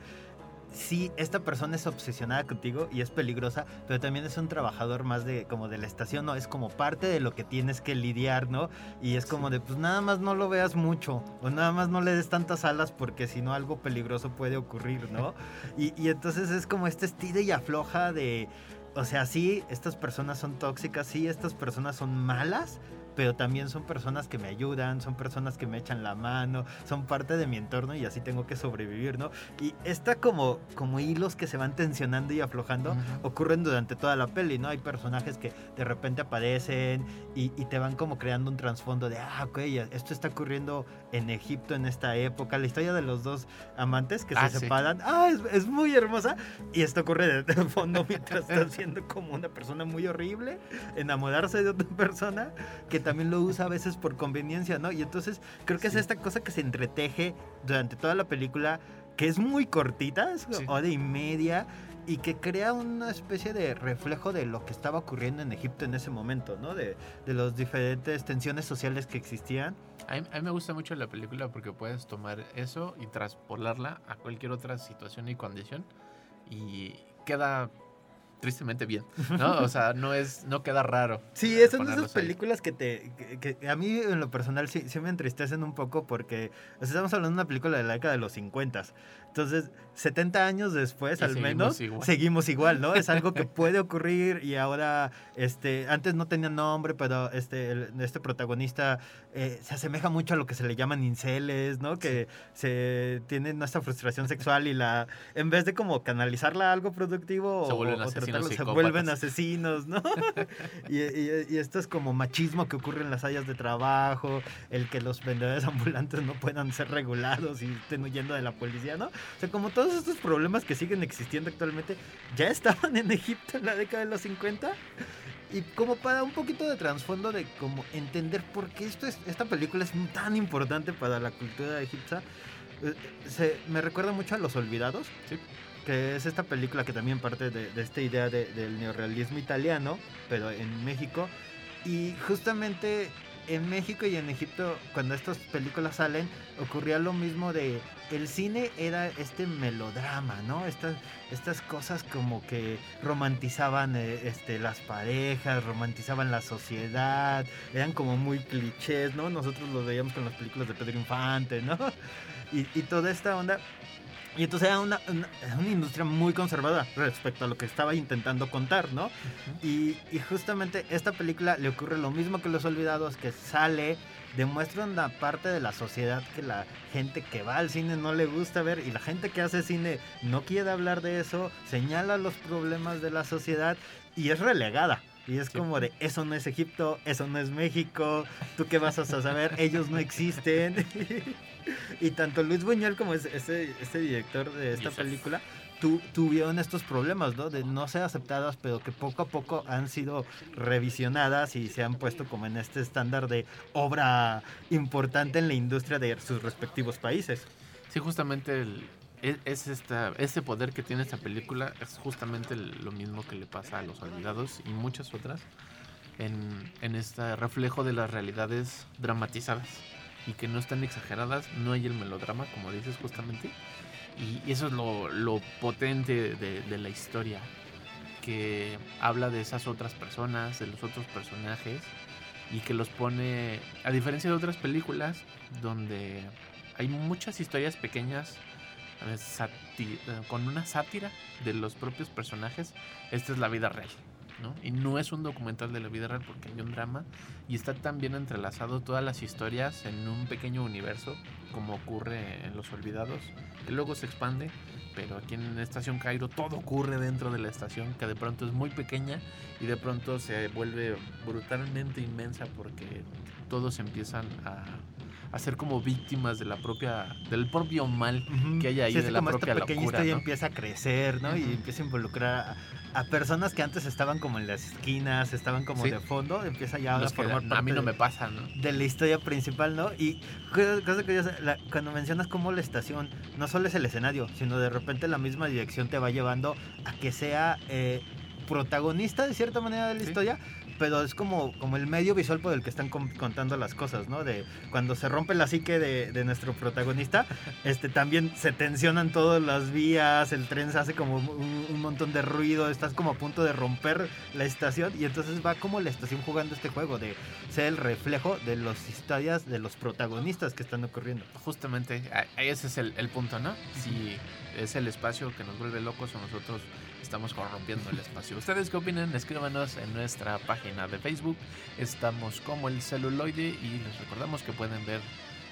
Speaker 8: sí, esta persona es obsesionada contigo y es peligrosa, pero también es un trabajador más de como de la estación, ¿no? Es como parte de lo que tienes que lidiar, ¿no? Y es como de, pues nada más no lo veas mucho, o nada más no le des tantas alas porque si no algo peligroso puede ocurrir, ¿no? y, y entonces es como este estilo y afloja de, o sea, sí, estas personas son tóxicas, sí, estas personas son malas, pero también son personas que me ayudan, son personas que me echan la mano, son parte de mi entorno y así tengo que sobrevivir, ¿no? Y está como, como hilos que se van tensionando y aflojando, ocurren durante toda la peli, ¿no? Hay personajes que de repente aparecen y, te van como creando un trasfondo de, ah, ok, esto está ocurriendo en Egipto en esta época, la historia de los dos amantes que se ah, separan, ah, es, muy hermosa. Y esto ocurre de, fondo mientras estás siendo como una persona muy horrible, enamorarse de otra persona que también lo usa a veces por conveniencia, ¿no? Y entonces creo que es esta cosa que se entreteje durante toda la película, que es muy cortita, es hora y media, y que crea una especie de reflejo de lo que estaba ocurriendo en Egipto en ese momento, ¿no? De, de las diferentes tensiones sociales que existían.
Speaker 7: A mí, a mí, me gusta mucho la película porque puedes tomar eso y traspolarla a cualquier otra situación y condición y queda tristemente bien, ¿no? O sea, no es, no queda raro.
Speaker 8: Sí, esas son esas películas que te, que, a mí en lo personal sí, sí, me entristecen un poco porque estamos hablando de una película de la década de los 50. Entonces, 70 años después, al menos, seguimos igual, ¿no? Es algo que puede ocurrir y ahora, este, antes no tenía nombre, pero este, este protagonista eh, se asemeja mucho a lo que se le llaman inceles, ¿no? Que se tienen nuestra frustración sexual y la, en vez de como canalizarla a algo productivo
Speaker 7: se vuelven, asesinos,
Speaker 8: se vuelven asesinos, ¿no? y, y, esto es como machismo que ocurre en las áreas de trabajo, el que los vendedores ambulantes no puedan ser regulados y estén huyendo de la policía, ¿no? O sea, como todos estos problemas que siguen existiendo actualmente ya estaban en Egipto en la década de los 50. Y como para un poquito de trasfondo de como entender por qué esto es, esta película es tan importante para la cultura egipcia, eh, se, me recuerda mucho a Los Olvidados, que es esta película que también parte de, de esta idea del neorrealismo italiano, pero en México. Y justamente en México y en Egipto, cuando estas películas salen, ocurría lo mismo de el cine era este melodrama, ¿no? Estas, estas cosas como que romantizaban eh, este, las parejas, romantizaban la sociedad, eran como muy clichés, ¿no? Nosotros los veíamos con las películas de Pedro Infante, ¿no? Y, y toda esta onda y entonces era una, una, industria muy conservadora respecto a lo que estaba intentando contar, ¿no? y, y, justamente esta película le ocurre lo mismo que Los Olvidados, que sale, demuestra una parte de la sociedad que la gente que va al cine no le gusta ver y la gente que hace cine no quiere hablar de eso, señala los problemas de la sociedad y es relegada. Y es como de, eso no es Egipto, eso no es México, tú qué vas a saber, ellos no existen. y tanto Luis Buñuel como ese, ese, director de esta película tu, tuvieron estos problemas, ¿no? De no ser aceptadas, pero que poco a poco han sido revisionadas y se han puesto como en este estándar de obra importante en la industria de sus respectivos países.
Speaker 7: Sí, justamente el, e, es, esta, este poder que tiene esta película es justamente lo mismo que le pasa a Los Olvidados y muchas otras en, en este reflejo de las realidades dramatizadas y que no están exageradas, no hay el melodrama, como dices justamente, y, eso es lo, lo potente de, de, la historia, que habla de esas otras personas, de los otros personajes, y que los pone, a diferencia de otras películas, donde hay muchas historias pequeñas con una sátira de los propios personajes, esta es la vida real. ¿no? Y no es un documental de la vida real porque hay un drama y está tan bien entrelazado todas las historias en un pequeño universo como ocurre en Los Olvidados, que luego se expande, pero aquí en Estación Cairo todo ocurre dentro de la estación que de pronto es muy pequeña y de pronto se vuelve brutalmente inmensa porque todos empiezan a a ser como víctimas de la propia del propio mal que hay ahí de la propia esta locura,
Speaker 8: ¿no? empieza a crecer, ¿no? Y empieza a involucrar a, personas que antes estaban como en las esquinas, estaban como de fondo, empieza ya a formar
Speaker 7: parte A mí no me pasa, ¿no?
Speaker 8: De la historia principal, ¿no? Y cosa curiosa, cuando mencionas cómo la estación no solo es el escenario, sino de repente la misma dirección te va llevando a que sea eh, protagonista de cierta manera de la historia, pero es como, como el medio visual por el que están contando las cosas, ¿no? De cuando se rompe la psique de, de, nuestro protagonista, este también se tensionan todas las vías, el tren se hace como un, montón de ruido, estás como a punto de romper la estación y entonces va como la estación jugando este juego de ser el reflejo de las historias de los protagonistas que están ocurriendo.
Speaker 7: Justamente, ese es el, el punto, ¿no? Si es el espacio que nos vuelve locos o nosotros estamos corrompiendo el espacio. ¿Ustedes qué opinan? Escríbanos en nuestra página de Facebook. Estamos como el celuloide y les recordamos que pueden ver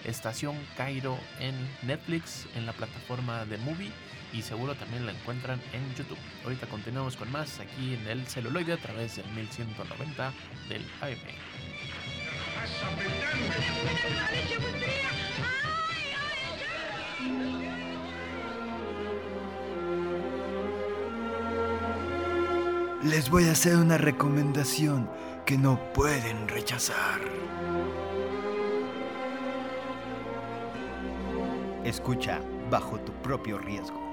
Speaker 7: Estación Cairo en Netflix, en la plataforma de Movie y seguro también la encuentran en YouTube. Ahorita continuamos con más aquí en el celuloide a través del 1190 del AM.
Speaker 9: Les voy a hacer una recomendación que no pueden rechazar.
Speaker 8: Escucha bajo tu propio riesgo.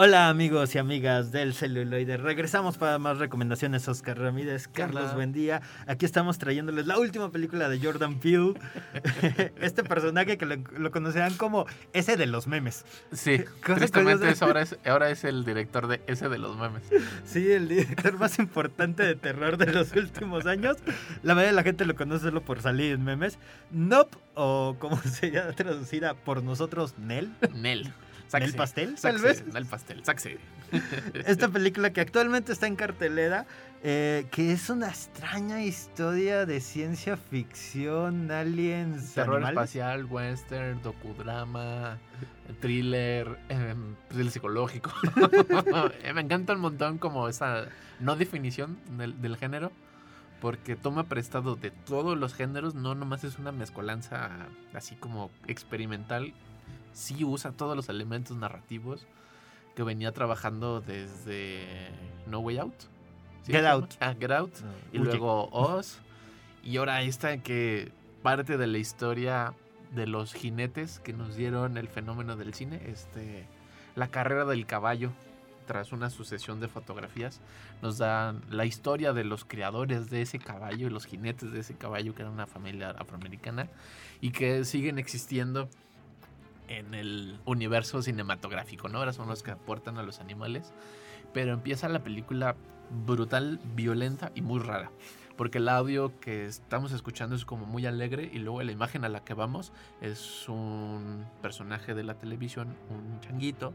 Speaker 8: Hola amigos y amigas del celuloide. Regresamos para más recomendaciones. Oscar Ramírez, Carlos Buendía. Aquí estamos trayéndoles la última película de Jordan Peele. este personaje que lo, conocerán como ese de los memes.
Speaker 7: Sí, tristemente ahora, es, ahora es el director de ese de los memes.
Speaker 8: Sí, el director más importante de terror de los últimos años. La mayoría de la gente lo conoce solo por salir en memes. Nope, o como sería traducida por nosotros, Nel.
Speaker 7: Nel.
Speaker 8: ¿El pastel? tal vez.
Speaker 7: El pastel, saxe.
Speaker 8: Esta película que actualmente está en cartelera, eh, que es una extraña historia de ciencia ficción, aliens,
Speaker 7: terror espacial, western, docudrama, thriller, eh, psicológico. Me encanta un montón como esa no definición del, del género porque toma prestado de todos los géneros, no nomás es una mezcolanza así como experimental sí usa todos los elementos narrativos que venía trabajando desde No Way Out.
Speaker 8: Get Out.
Speaker 7: Ah, Get Out. y luego Oz. Y ahora esta que parte de la historia de los jinetes que nos dieron el fenómeno del cine, este, la carrera del caballo, tras una sucesión de fotografías, nos dan la historia de los creadores de ese caballo y los jinetes de ese caballo, que era una familia afroamericana, y que siguen existiendo en el universo cinematográfico, ¿no? Ahora son los que aportan a los animales. Pero empieza la película brutal, violenta y muy rara. Porque el audio que estamos escuchando es como muy alegre y luego la imagen a la que vamos es un personaje de la televisión, un changuito,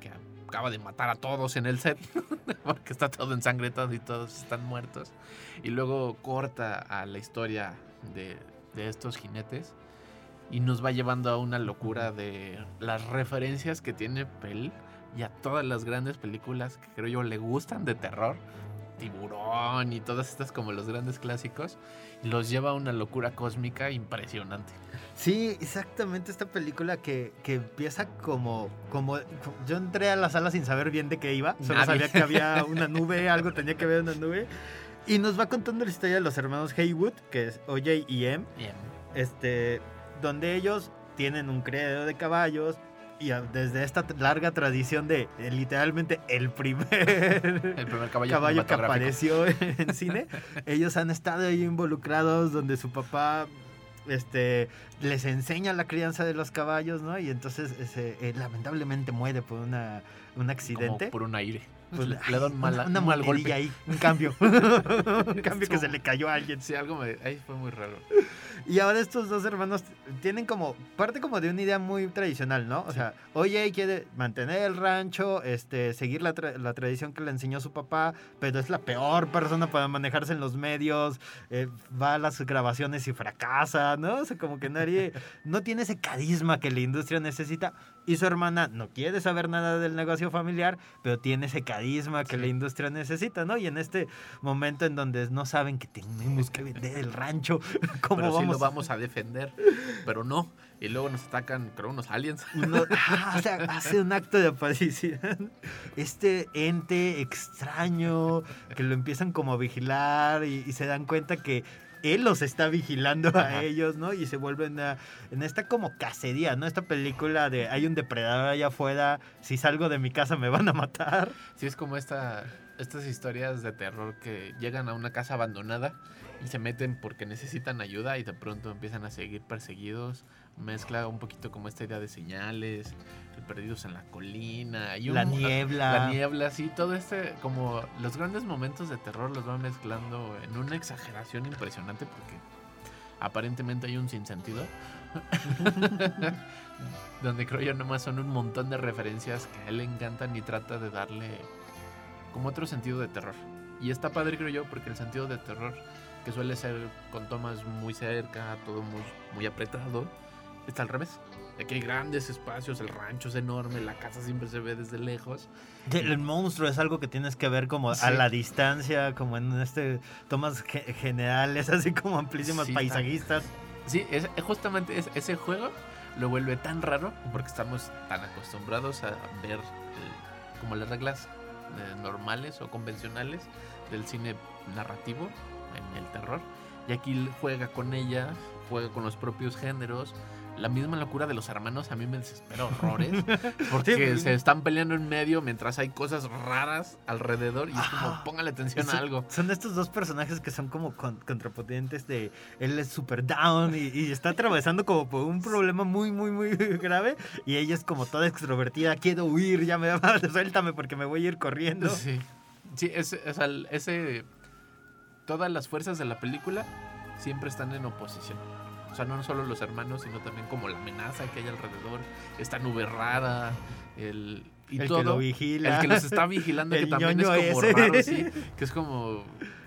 Speaker 7: que acaba de matar a todos en el set, porque está todo ensangrentado y todos están muertos. Y luego corta a la historia de, de estos jinetes y nos va llevando a una locura de las referencias que tiene Pel y a todas las grandes películas que creo yo le gustan de terror. Tiburón y todas estas como los grandes clásicos, los lleva a una locura cósmica impresionante.
Speaker 8: Sí, exactamente esta película que, que empieza como, como... Yo entré a la sala sin saber bien de qué iba, solo sabía que había una nube, algo tenía que ver una nube, y nos va contando la historia de los hermanos Haywood, que es OJ y M. Este, donde ellos tienen un credo de caballos y desde esta larga tradición de eh, literalmente el primer,
Speaker 7: el primer caballo,
Speaker 8: que apareció en cine, ellos han estado ahí involucrados donde su papá este les enseña la crianza de los caballos, ¿no? Y entonces ese, eh, lamentablemente muere por una, un accidente.
Speaker 7: por un aire. Pues, le, le dan una, un mal golpe.
Speaker 8: ahí, un cambio. un cambio que se le cayó a alguien.
Speaker 7: Sí, algo me, ahí fue muy raro.
Speaker 8: Y ahora estos dos hermanos tienen como, parte como de una idea muy tradicional, ¿no? O sea, oye, quiere mantener el rancho, este, seguir la, la, tradición que le enseñó su papá, pero es la peor persona para manejarse en los medios, eh, va a las grabaciones y fracasa, ¿no? O sea, como que nadie, no tiene ese carisma que la industria necesita. Y su hermana no quiere saber nada del negocio familiar, pero tiene ese carisma que la industria necesita, ¿no? Y en este momento en donde no saben que tenemos que vender el rancho, ¿cómo
Speaker 7: pero
Speaker 8: vamos?
Speaker 7: Sí lo vamos a defender, pero no. Y luego nos atacan, creo, unos aliens.
Speaker 8: Ah, o sea, hace un acto de aparición. Este ente extraño que lo empiezan como a vigilar y se dan cuenta que él los está vigilando a ellos, ¿no? Y se vuelven a, en esta como cacería, ¿no? Esta película de hay un depredador allá afuera, si salgo de mi casa me van a matar.
Speaker 7: Sí, es como esta, estas historias de terror que llegan a una casa abandonada y se meten porque necesitan ayuda y de pronto empiezan a seguir perseguidos. Mezcla un poquito como esta idea de señales, perdidos en la colina. Y
Speaker 8: la niebla.
Speaker 7: La niebla, sí, todo este, como los grandes momentos de terror los van mezclando en una exageración impresionante porque aparentemente hay un sinsentido. donde creo yo nomás son un montón de referencias que a él le encantan y trata de darle como otro sentido de terror. Y está padre creo yo porque el sentido de terror que suele ser con tomas muy cerca, todo muy, muy apretado, está al revés. Aquí hay grandes espacios, el rancho es enorme, la casa siempre se ve desde lejos.
Speaker 8: El monstruo es algo que tienes que ver como a la distancia, como en este tomas generales, así como amplísimas paisajistas.
Speaker 7: Sí, es, justamente ese juego lo vuelve tan raro porque estamos tan acostumbrados a ver como las reglas normales o convencionales del cine narrativo en el terror. Y aquí juega con ellas, juega con los propios géneros, la misma locura de los hermanos a mí me desespera horrores. Porque se están peleando en medio mientras hay cosas raras alrededor y es como, póngale atención a algo.
Speaker 8: Son estos dos personajes que son como contrapotentes de él es super down y, está atravesando como por un problema muy, muy, muy grave y ella es como toda extrovertida, quiero huir, ya me va, suéltame porque me voy a ir corriendo.
Speaker 7: Sí, sí, es, ese, todas las fuerzas de la película siempre están en oposición. O sea, no solo los hermanos, sino también como la amenaza que hay alrededor, esta nube rara, el,
Speaker 8: y el que lo vigila.
Speaker 7: El que los está vigilando, que también es como raro, sí. Que es como,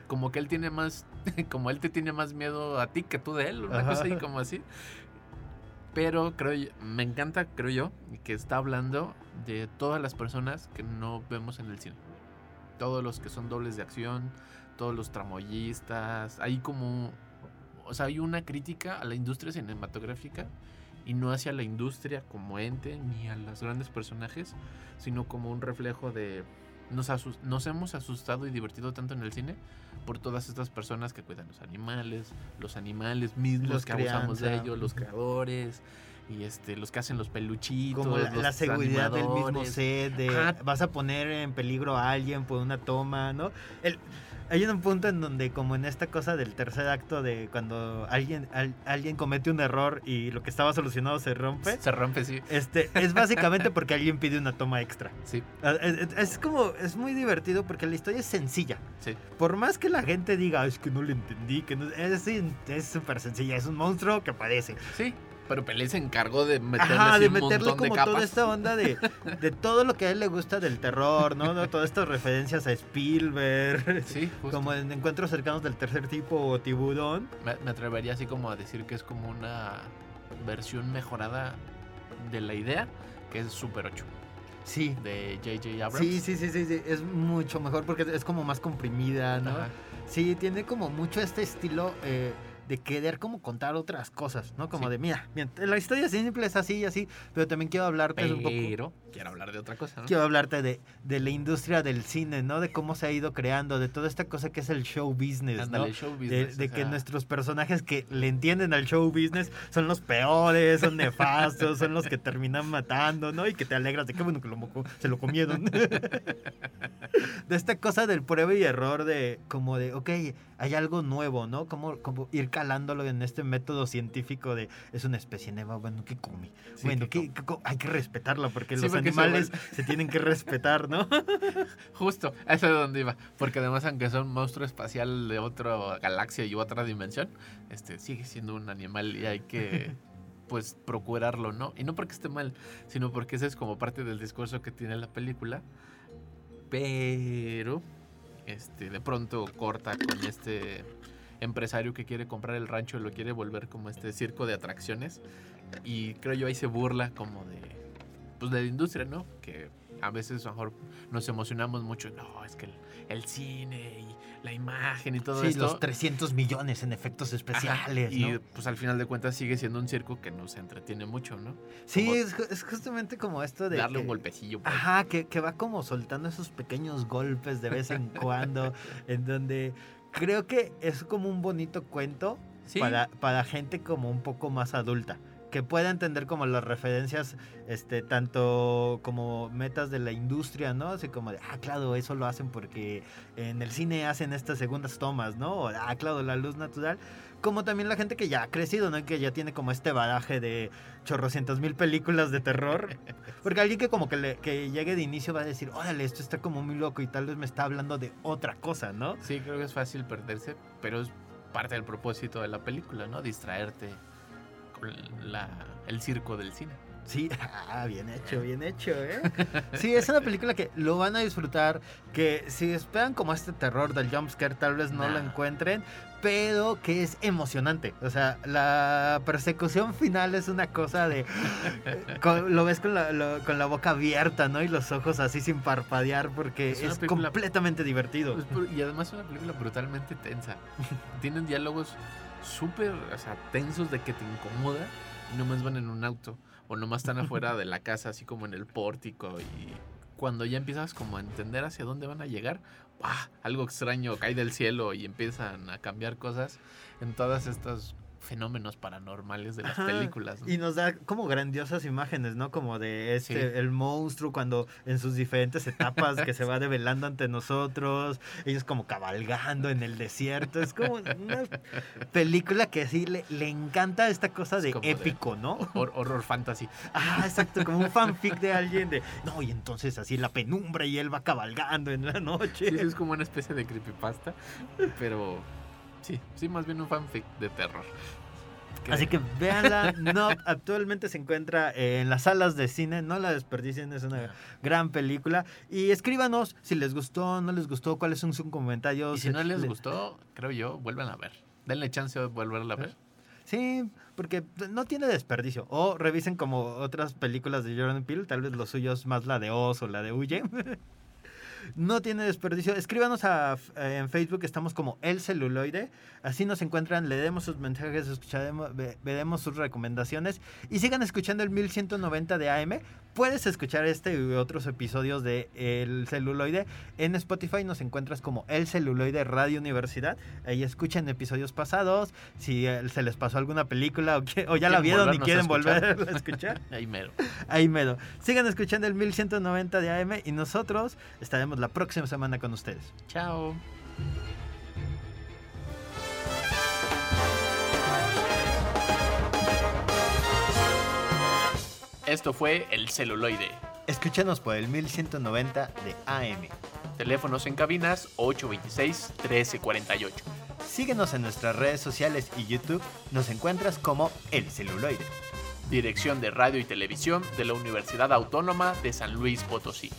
Speaker 7: como que él tiene más, como él te tiene más miedo a ti que tú de él, una cosa así como así. Pero creo, me encanta, creo yo, que está hablando de todas las personas que no vemos en el cine. Todos los que son dobles de acción, todos los tramoyistas. Hay como o sea, hay una crítica a la industria cinematográfica y no hacia la industria como ente ni a los grandes personajes, sino como un reflejo de nos, nos hemos asustado y divertido tanto en el cine por todas estas personas que cuidan los animales, los animales mismos los que abusamos de ellos, los creadores y este los que hacen los peluchitos
Speaker 8: como la, seguridad del mismo set de vas a poner en peligro a alguien por una toma no el, hay un punto en donde, como en esta cosa del tercer acto de cuando alguien, alguien comete un error y lo que estaba solucionado se rompe.
Speaker 7: Se rompe, sí.
Speaker 8: Este, es básicamente porque alguien pide una toma extra.
Speaker 7: Sí.
Speaker 8: Ah, es, como, es muy divertido porque la historia es sencilla.
Speaker 7: Sí.
Speaker 8: Por más que la gente diga, es que no le entendí, que no, es súper sencilla, es un monstruo que padece.
Speaker 7: Sí. Pero Pelé se encargó de meterle, de meterle como
Speaker 8: toda esta onda de, de, todo lo que a él le gusta del terror, ¿no? Todas estas referencias a Spielberg.
Speaker 7: Sí,
Speaker 8: Como en Encuentros cercanos del tercer tipo o Tiburón.
Speaker 7: Me, atrevería así como a decir que es como una versión mejorada de la idea, que es Super 8.
Speaker 8: Sí.
Speaker 7: De J.J. Abrams.
Speaker 8: Sí, sí, sí, sí, sí, Es mucho mejor porque es como más comprimida, ¿no? Sí, tiene como mucho este estilo. Eh, de querer como contar otras cosas, ¿no? Como de, mira, la historia simple es así y así, pero también quiero hablarte
Speaker 7: pero,
Speaker 8: un poco...
Speaker 7: Quiero hablar de otra cosa, ¿no?
Speaker 8: Quiero hablarte de, de, la industria del cine, ¿no? De cómo se ha ido creando, de toda esta cosa que es el show business, ¿no?
Speaker 7: show business,
Speaker 8: de, que nuestros personajes que le entienden al show business son los peores, son nefastos, son los que terminan matando, ¿no? Y que te alegras de que bueno que lo, se lo comieron. de esta cosa del prueba y error de como de, ok, hay algo nuevo, ¿no? Como, como ir calándolo en este método científico de es una especie nueva, bueno, ¿qué come? bueno, que, hay que respetarlo porque los animales se, tienen que respetar, ¿no?
Speaker 7: Justo, eso es donde iba. Porque además, aunque son un monstruo espacial de otra galaxia y otra dimensión, este sigue siendo un animal y hay que pues procurarlo, ¿no? Y no porque esté mal, sino porque ese es como parte del discurso que tiene la película. Pero este, de pronto corta con este empresario que quiere comprar el rancho y lo quiere volver como este circo de atracciones. Y creo yo ahí se burla como de, pues de la industria, ¿no? Que a veces mejor nos emocionamos mucho. No, es que el, cine y la imagen y todo
Speaker 8: sí, los 300 millones en efectos especiales.
Speaker 7: y pues al final de cuentas sigue siendo un circo que nos entretiene mucho, ¿no?
Speaker 8: Sí, es, justamente como esto de...
Speaker 7: Darle un golpecillo.
Speaker 8: Ajá, que, que va como soltando esos pequeños golpes de vez en cuando, en donde creo que es como un bonito cuento para, para gente como un poco más adulta que pueda entender como las referencias, este, tanto como metas de la industria, ¿no? Así como de, ah, claro, eso lo hacen porque en el cine hacen estas segundas tomas, ¿no? O, ah, claro, la luz natural. Como también la gente que ya ha crecido, ¿no? Que ya tiene como este badaje de chorrocientos mil películas de terror. Porque alguien que como que, le, que llegue de inicio va a decir, órale, esto está como muy loco y tal vez me está hablando de otra cosa, ¿no?
Speaker 7: Sí, creo que es fácil perderse, pero es parte del propósito de la película, ¿no? Distraerte la, el circo del cine.
Speaker 8: Sí, ah, bien hecho, bien hecho, ¿eh? Sí, es una película que lo van a disfrutar, que si esperan como este terror del jumpscare tal vez no lo encuentren, pero que es emocionante. O sea, la persecución final es una cosa de... lo ves con la, con la boca abierta, ¿no? Y los ojos así sin parpadear porque es, completamente divertido.
Speaker 7: y además es una película brutalmente tensa. Tienen diálogos súper, o sea, tensos de que te incomoda y nomás van en un auto o nomás están afuera de la casa, así como en el pórtico y cuando ya empiezas como a entender hacia dónde van a llegar, algo extraño cae del cielo y empiezan a cambiar cosas en todas estas fenómenos paranormales de las películas.
Speaker 8: Y nos da como grandiosas imágenes, ¿no? Como de este, el monstruo cuando en sus diferentes etapas que se va develando ante nosotros, ellos como cabalgando en el desierto. Es como una película que sí le, le encanta esta cosa de épico, ¿no?
Speaker 7: Horror, fantasy.
Speaker 8: Ah, exacto, como un fanfic de alguien de, no, y entonces así la penumbra y él va cabalgando en la noche.
Speaker 7: Sí, es como una especie de creepypasta, pero Sí, sí, más bien un fanfic de terror.
Speaker 8: Así que véanla. No, actualmente se encuentra en las salas de cine. No la desperdicien, es una gran película. Y escríbanos si les gustó, no les gustó, cuáles son sus comentarios.
Speaker 7: Y si no les gustó, creo yo, vuelvan a ver. Denle chance de volverla a ver.
Speaker 8: Sí, porque no tiene desperdicio. O revisen como otras películas de Jordan Peele, tal vez los suyos más la de Oz o la de Huye. no tiene desperdicio. Escríbanos a, eh, en Facebook, estamos como El Celuloide. Así nos encuentran, leemos sus mensajes, escucharemos, veremos sus recomendaciones. Y sigan escuchando el 1190 de AM. Puedes escuchar este y otros episodios de El Celuloide. En Spotify nos encuentras como El Celuloide Radio Universidad. Ahí escuchan episodios pasados. Si eh, se les pasó alguna película o, ya la vieron y quieren volver a escuchar.
Speaker 7: Ahí mero.
Speaker 8: Ahí mero. Sigan escuchando el 1190 de AM y nosotros estaremos la próxima semana con ustedes.
Speaker 7: Chao. Esto fue El Celuloide.
Speaker 8: Escúchanos por el 1190 de AM.
Speaker 7: Teléfonos en cabinas 826-1348.
Speaker 8: Síguenos en nuestras redes sociales y YouTube. Nos encuentras como El Celuloide.
Speaker 7: Dirección de Radio y Televisión de la Universidad Autónoma de San Luis Potosí.